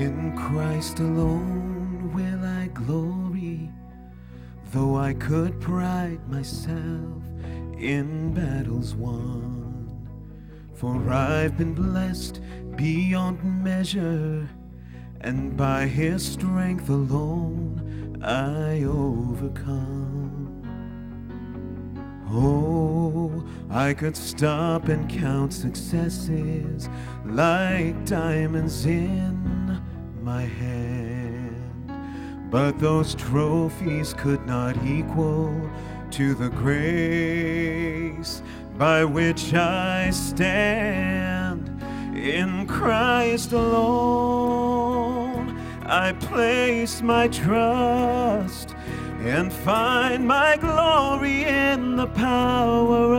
In Christ alone will I glory, though I could pride myself in battles won. For I've been blessed beyond measure, and by His strength alone I overcome. Oh, I could stop and count successes like diamonds in my hand. But those trophies could not equal to the grace by which I stand in Christ alone. I place my trust and find my glory in the power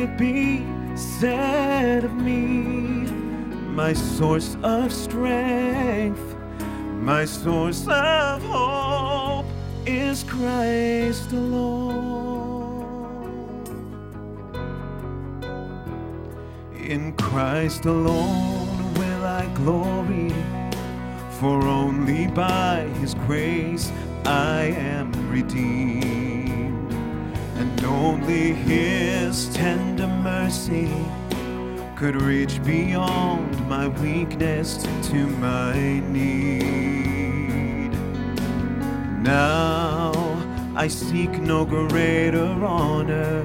it be said of me, my source of strength, my source of hope is Christ alone. In Christ alone will I glory, for only by His grace I am redeemed, and only His tender mercy could reach beyond my weakness to my need. Now I seek no greater honor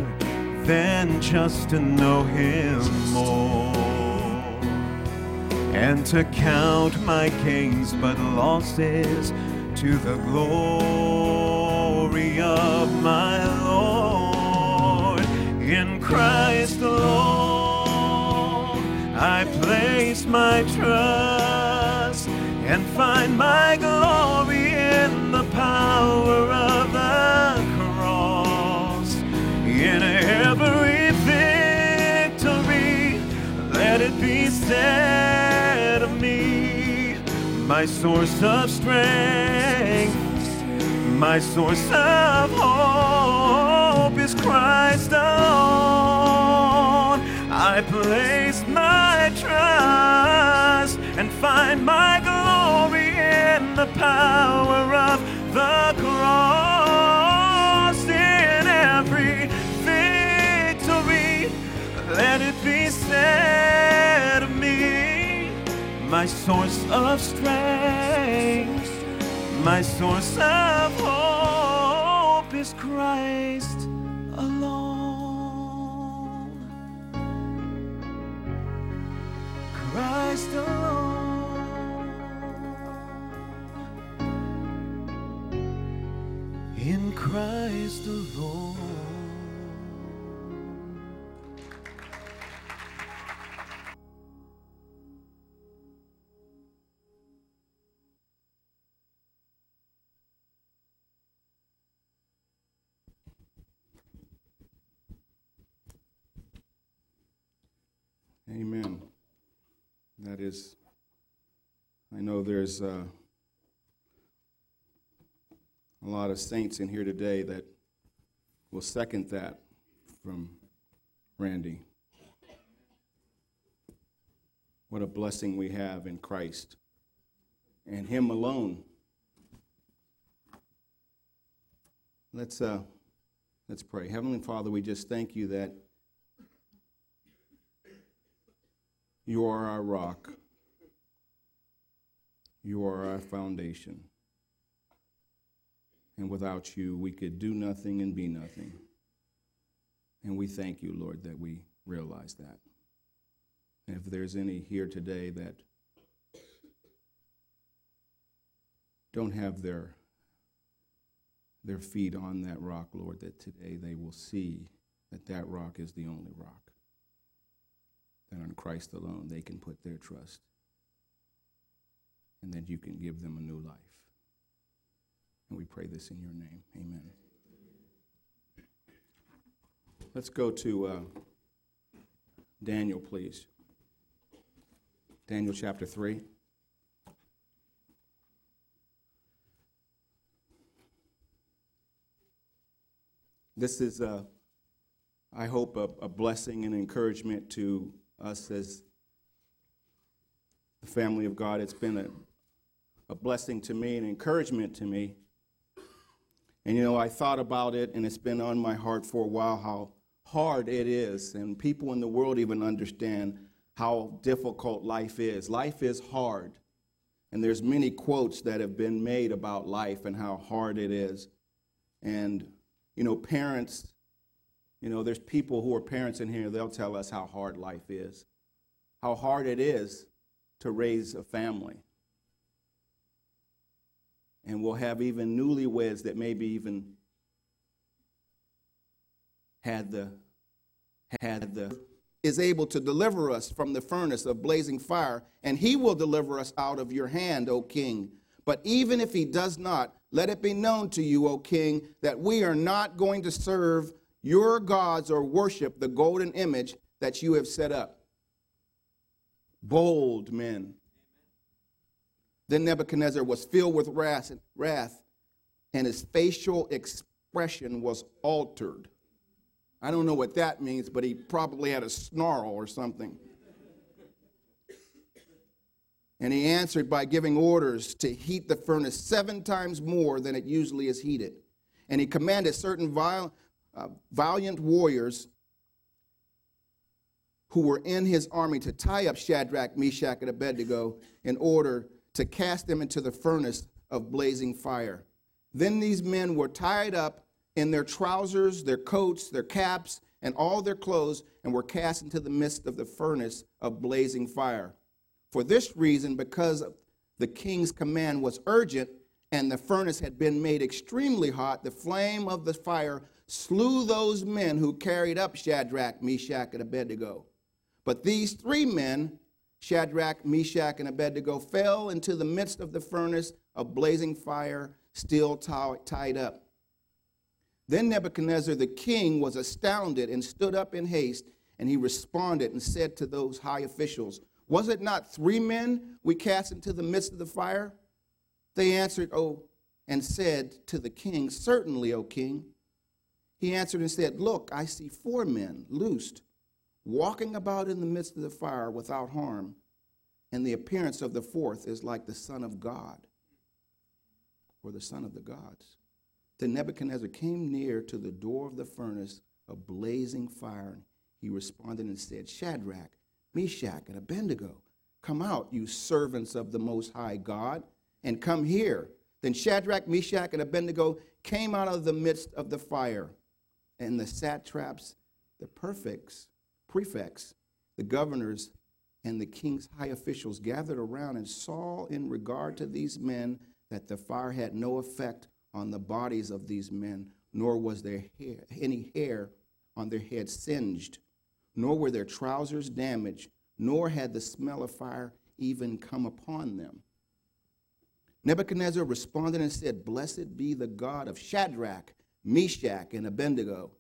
than just to know Him more and to count my gains but losses to the glory of my Lord. In Christ alone, I place my trust and find my glory in the power of the cross. In every victory, let it be said of me, my source of strength, my source of hope is Christ. I place my trust and find my glory in the power of the cross. In every victory, let it be said of me, my source of strength, my source of hope is Christ Christ alone. In Christ alone. Amen. Is, I know there's uh, a lot of saints in here today that will second that from Randy. What a blessing we have in Christ and Him alone. Let's, uh, let's pray. Heavenly Father, we just thank you that You are our rock. You are our foundation. And without you, we could do nothing and be nothing. And we thank you, Lord, that we realize that. And if there's any here today that don't have their, their feet on that rock, Lord, that today they will see that that rock is the only rock that on Christ alone they can put their trust and that you can give them a new life. And we pray this in your name. Amen. Let's go to uh, Daniel, please. Daniel chapter 3. This is I hope, a, a blessing and encouragement to us as the family of God. It's been a, a blessing to me and encouragement to me. And you know, I thought about it, and it's been on my heart for a while how hard it is. And people in the world even understand how difficult life is. Life is hard. And there's many quotes that have been made about life and how hard it is. And, you know, parents, you know, there's people who are parents in here, they'll tell us how hard life is, how hard it is to raise a family. And we'll have even newlyweds that maybe even had the had the is able to deliver us from the furnace of blazing fire, and he will deliver us out of your hand, O king. But even if he does not, let it be known to you, O king, that we are not going to serve your gods or worship the golden image that you have set up. Bold men. Then Nebuchadnezzar was filled with wrath, wrath, and his facial expression was altered. I don't know what that means, but he probably had a snarl or something. And he answered by giving orders to heat the furnace seven times more than it usually is heated. And he commanded certain viol- uh, valiant warriors who were in his army to tie up Shadrach, Meshach, and Abednego in order to cast them into the furnace of blazing fire. Then these men were tied up in their trousers, their coats, their caps, and all their clothes, and were cast into the midst of the furnace of blazing fire. For this reason, because the king's command was urgent, and the furnace had been made extremely hot, the flame of the fire slew those men who carried up Shadrach, Meshach, and Abednego. But these three men, Shadrach, Meshach, and Abednego, fell into the midst of the furnace of blazing fire, still tied up. Then Nebuchadnezzar the king was astounded and stood up in haste, and he responded and said to those high officials, Was it not three men we cast into the midst of the fire? They answered, Oh, and said to the king, Certainly, O king. He answered and said, Look, I see four men loosed, walking about in the midst of the fire without harm, and the appearance of the fourth is like the Son of God, or the Son of the gods. Then Nebuchadnezzar came near to the door of the furnace of blazing fire. He responded and said, Shadrach, Meshach, and Abednego, come out, you servants of the Most High God, and come here. Then Shadrach, Meshach, and Abednego came out of the midst of the fire. And the satraps, the prefects, prefects, the governors, and the king's high officials gathered around and saw in regard to these men that the fire had no effect on the bodies of these men, nor was there hair, any hair on their heads singed, nor were their trousers damaged, nor had the smell of fire even come upon them. Nebuchadnezzar responded and said, Blessed be the God of Shadrach, Meshach, and Abednego,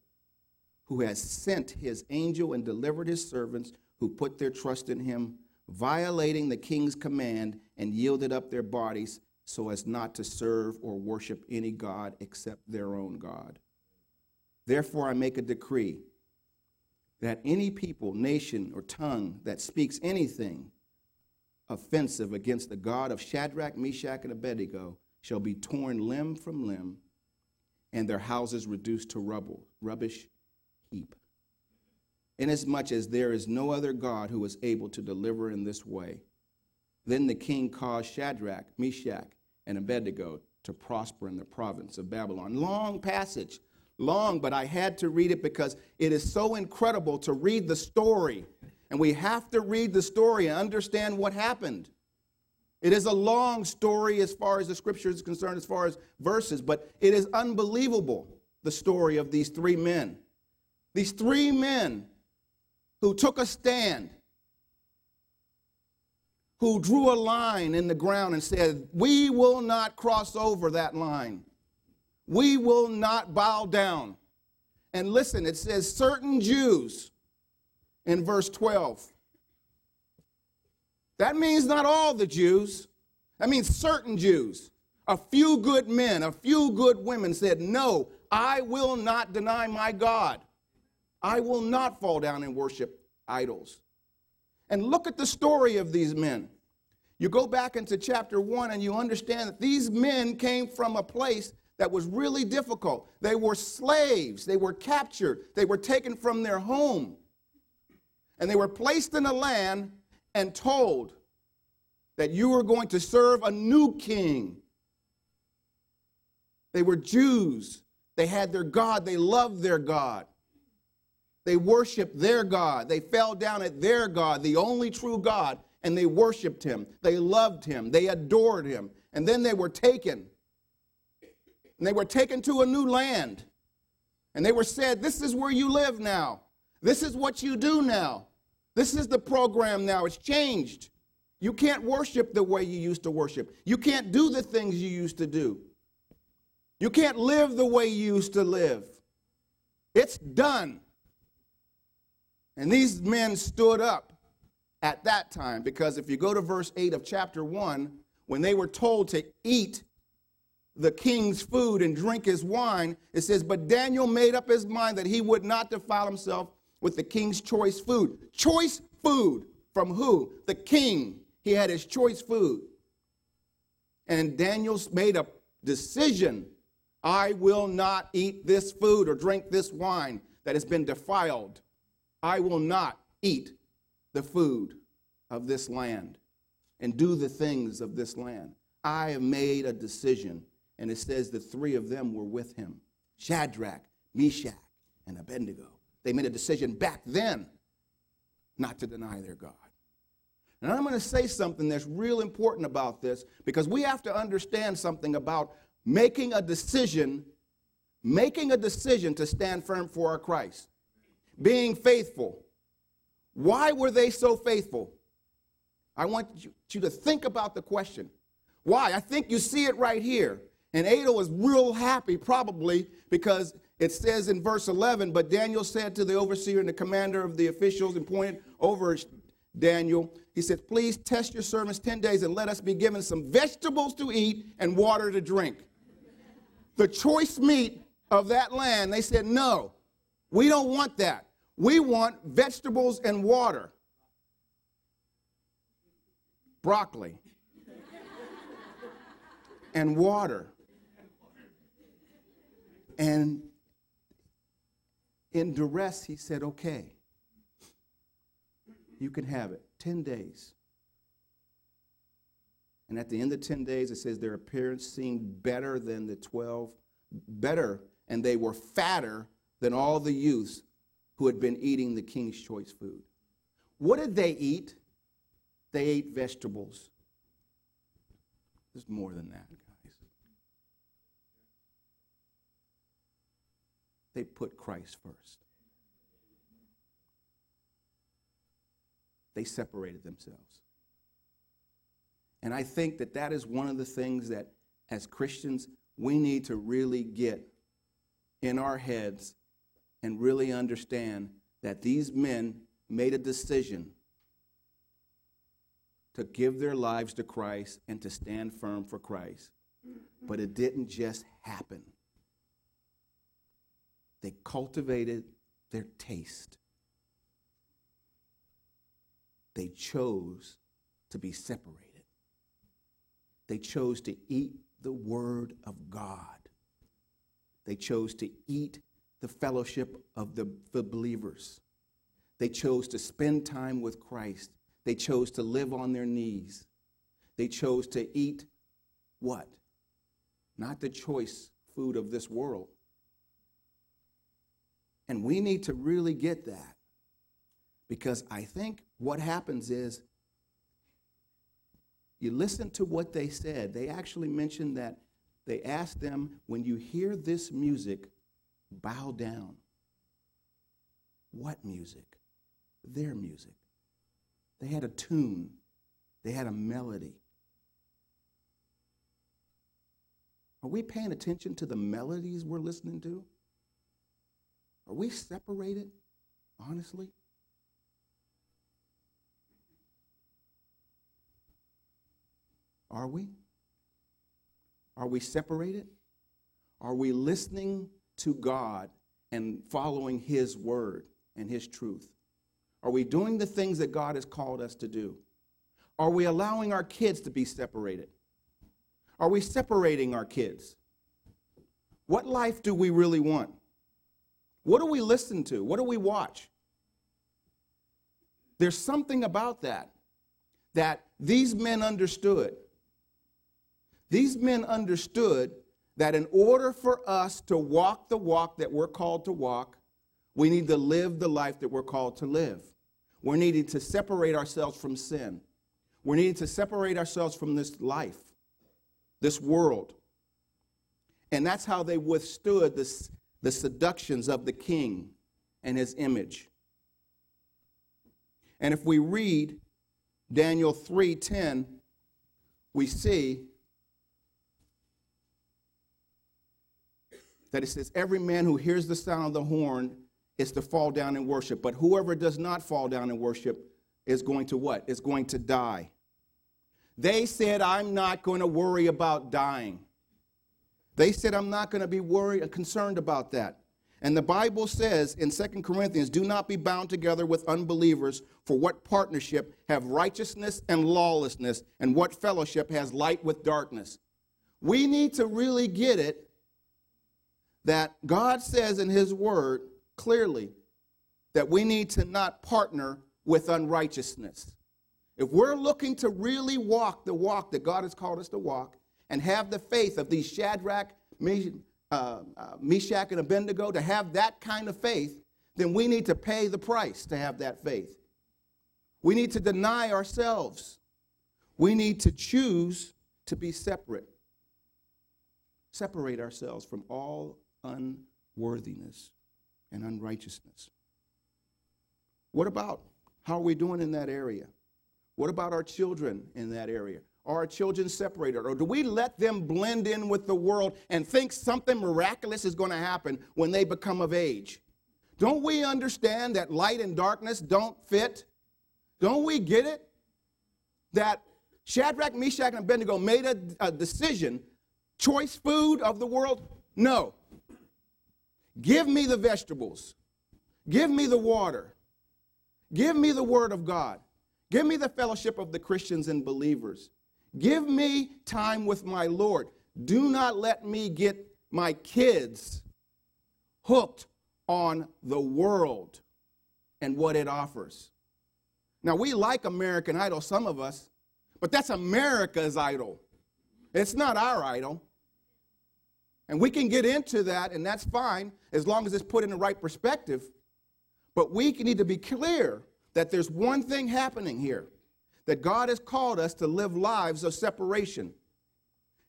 who has sent his angel and delivered his servants who put their trust in him, violating the king's command and yielded up their bodies so as not to serve or worship any God except their own God. Therefore, I make a decree that any people, nation, or tongue that speaks anything offensive against the God of Shadrach, Meshach, and Abednego shall be torn limb from limb, and their houses reduced to rubble, rubbish heap. Inasmuch as there is no other God who is able to deliver in this way, then the king caused Shadrach, Meshach, and Abednego to prosper in the province of Babylon. Long passage, long, but I had to read it because it is so incredible to read the story. And we have to read the story and understand what happened. It is a long story as far as the scripture is concerned, as far as verses, but it is unbelievable the story of these three men. These three men who took a stand who drew a line in the ground and said, We will not cross over that line. We will not bow down. And listen, it says, certain Jews in verse 12. That means not all the Jews, that means certain Jews. A few good men, a few good women said, No, I will not deny my God. I will not fall down and worship idols. And look at the story of these men. You go back into chapter 1 and you understand that these men came from a place that was really difficult. They were slaves, they were captured, they were taken from their home. And they were placed in a land and told that you were going to serve a new king. They were Jews. They had their God. They loved their God. They worshiped their God. They fell down at their God, the only true God, and they worshiped him. They loved him. They adored him. And then they were taken. And they were taken to a new land. And they were said, This is where you live now. This is what you do now. This is the program now. It's changed. You can't worship the way you used to worship. You can't do the things you used to do. You can't live the way you used to live. It's done. And these men stood up at that time because if you go to verse 8 of chapter 1, when they were told to eat the king's food and drink his wine, it says, But Daniel made up his mind that he would not defile himself with the king's choice food. Choice food from who? The king. He had his choice food. And Daniel made a decision I will not eat this food or drink this wine that has been defiled. I will not eat the food of this land and do the things of this land. I have made a decision. And it says the three of them were with him Shadrach, Meshach, and Abednego. They made a decision back then not to deny their God. And I'm going to say something that's real important about this because we have to understand something about making a decision, making a decision to stand firm for our Christ, being faithful. Why were they so faithful? I want you, to think about the question. Why? I think you see it right here. And Ada was real happy, probably because it says in verse 11, but Daniel said to the overseer and the commander of the officials appointed over Daniel, he said, Please test your servants 10 days and let us be given some vegetables to eat and water to drink. The choice meat of that land, they said, No, we don't want that. We want vegetables and water. Broccoli and water. And in duress, he said, Okay, you can have it. 10 days. And at the end of 10 days, it says their appearance seemed better than the 12, better, and they were fatter than all the youths who had been eating the king's choice food. What did they eat? They ate vegetables. There's more than that, They put Christ first. They separated themselves. And I think that that is one of the things that, as Christians, we need to really get in our heads and really understand that these men made a decision to give their lives to Christ and to stand firm for Christ. But it didn't just happen. They cultivated their taste. They chose to be separated. They chose to eat the Word of God. They chose to eat the fellowship of the, the believers. They chose to spend time with Christ. They chose to live on their knees. They chose to eat what? Not the choice food of this world. And we need to really get that because I think what happens is you listen to what they said. They actually mentioned that they asked them, when you hear this music, bow down. What music? Their music. They had a tune, they had a melody. Are we paying attention to the melodies we're listening to? Are we separated, honestly? Are we? Are we separated? Are we listening to God and following His word? and His truth? Are we doing the things that God has called us to do? Are we allowing our kids to be separated? Are we separating our kids? What life do we really want? What do we listen to? What do we watch? There's something about that that these men understood. These men understood that in order for us to walk the walk that we're called to walk, we need to live the life that we're called to live. We're needing to separate ourselves from sin. We're needing to separate ourselves from this life, this world. And that's how they withstood this, the seductions of the king and his image. And if we read Daniel 3:10, we see that it says, Every man who hears the sound of the horn is to fall down and worship. But whoever does not fall down and worship is going to what? Is going to die. They said, I'm not going to worry about dying. They said, I'm not going to be worried and concerned about that. And the Bible says in 2 Corinthians, do not be bound together with unbelievers, for what partnership have righteousness and lawlessness, and what fellowship has light with darkness? We need to really get it that God says in His Word clearly that we need to not partner with unrighteousness. If we're looking to really walk the walk that God has called us to walk and have the faith of these Shadrach, uh, uh, Meshach, and Abednego, to have that kind of faith, then we need to pay the price to have that faith. We need to deny ourselves. We need to choose to be separate. Separate ourselves from all unworthiness and unrighteousness. What about how are we doing in that area? What about our children in that area? Are our children separated? Or do we let them blend in with the world and think something miraculous is going to happen when they become of age? Don't we understand that light and darkness don't fit? Don't we get it? That Shadrach, Meshach, and Abednego made a, a decision choice food of the world? No. Give me the vegetables. Give me the water. Give me the word of God. Give me the fellowship of the Christians and believers. Give me time with my Lord. Do not let me get my kids hooked on the world and what it offers. Now, we like American Idol, some of us, but that's America's idol. It's not our idol. And we can get into that, and that's fine as long as it's put in the right perspective. But we need to be clear that there's one thing happening here that God has called us to live lives of separation.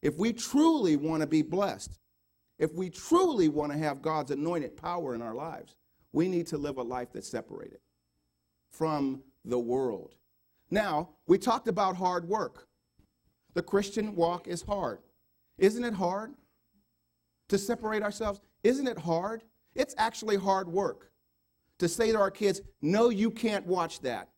If we truly want to be blessed, if we truly want to have God's anointed power in our lives, we need to live a life that's separated from the world. Now, we talked about hard work. The Christian walk is hard. Isn't it hard to separate ourselves? Isn't it hard? It's actually hard work to say to our kids, no, you can't watch that.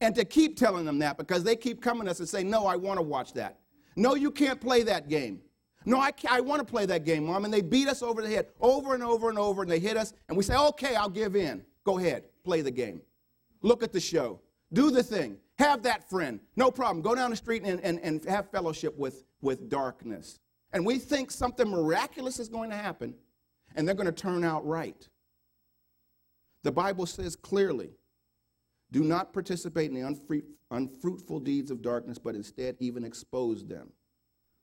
And to keep telling them that because they keep coming to us and say, no, I want to watch that. No, you can't play that game. No, I, I want to play that game, Mom. And they beat us over the head over and over and over, and they hit us, and we say, okay, I'll give in. Go ahead, play the game. Look at the show. Do the thing. Have that friend. No problem. Go down the street and, and, and have fellowship with, with darkness. And we think something miraculous is going to happen, and they're going to turn out right. The Bible says clearly do not participate in the unfruitful deeds of darkness, but instead even expose them.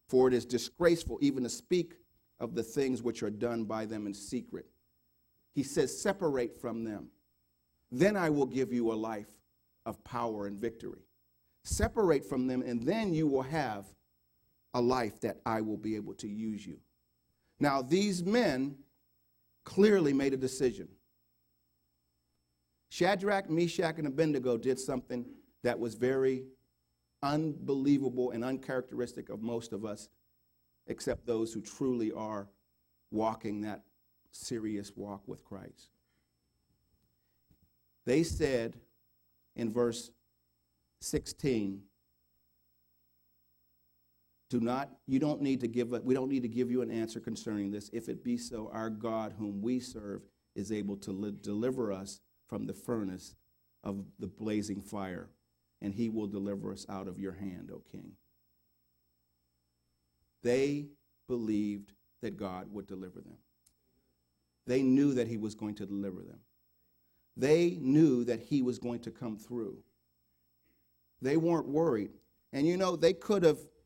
For it is disgraceful even to speak of the things which are done by them in secret. He says, separate from them. Then I will give you a life of power and victory. Separate from them, and then you will have a life that I will be able to use you. Now, these men clearly made a decision. Shadrach, Meshach, and Abednego did something that was very unbelievable and uncharacteristic of most of us, except those who truly are walking that serious walk with Christ. They said in verse 16, do not, you don't need to give, a, we don't need to give you an answer concerning this. If it be so, our God, whom we serve, is able to li- deliver us from the furnace of the blazing fire, and he will deliver us out of your hand, O king. They believed that God would deliver them. They knew that he was going to deliver them. They knew that he was going to come through. They weren't worried. And you know, they could have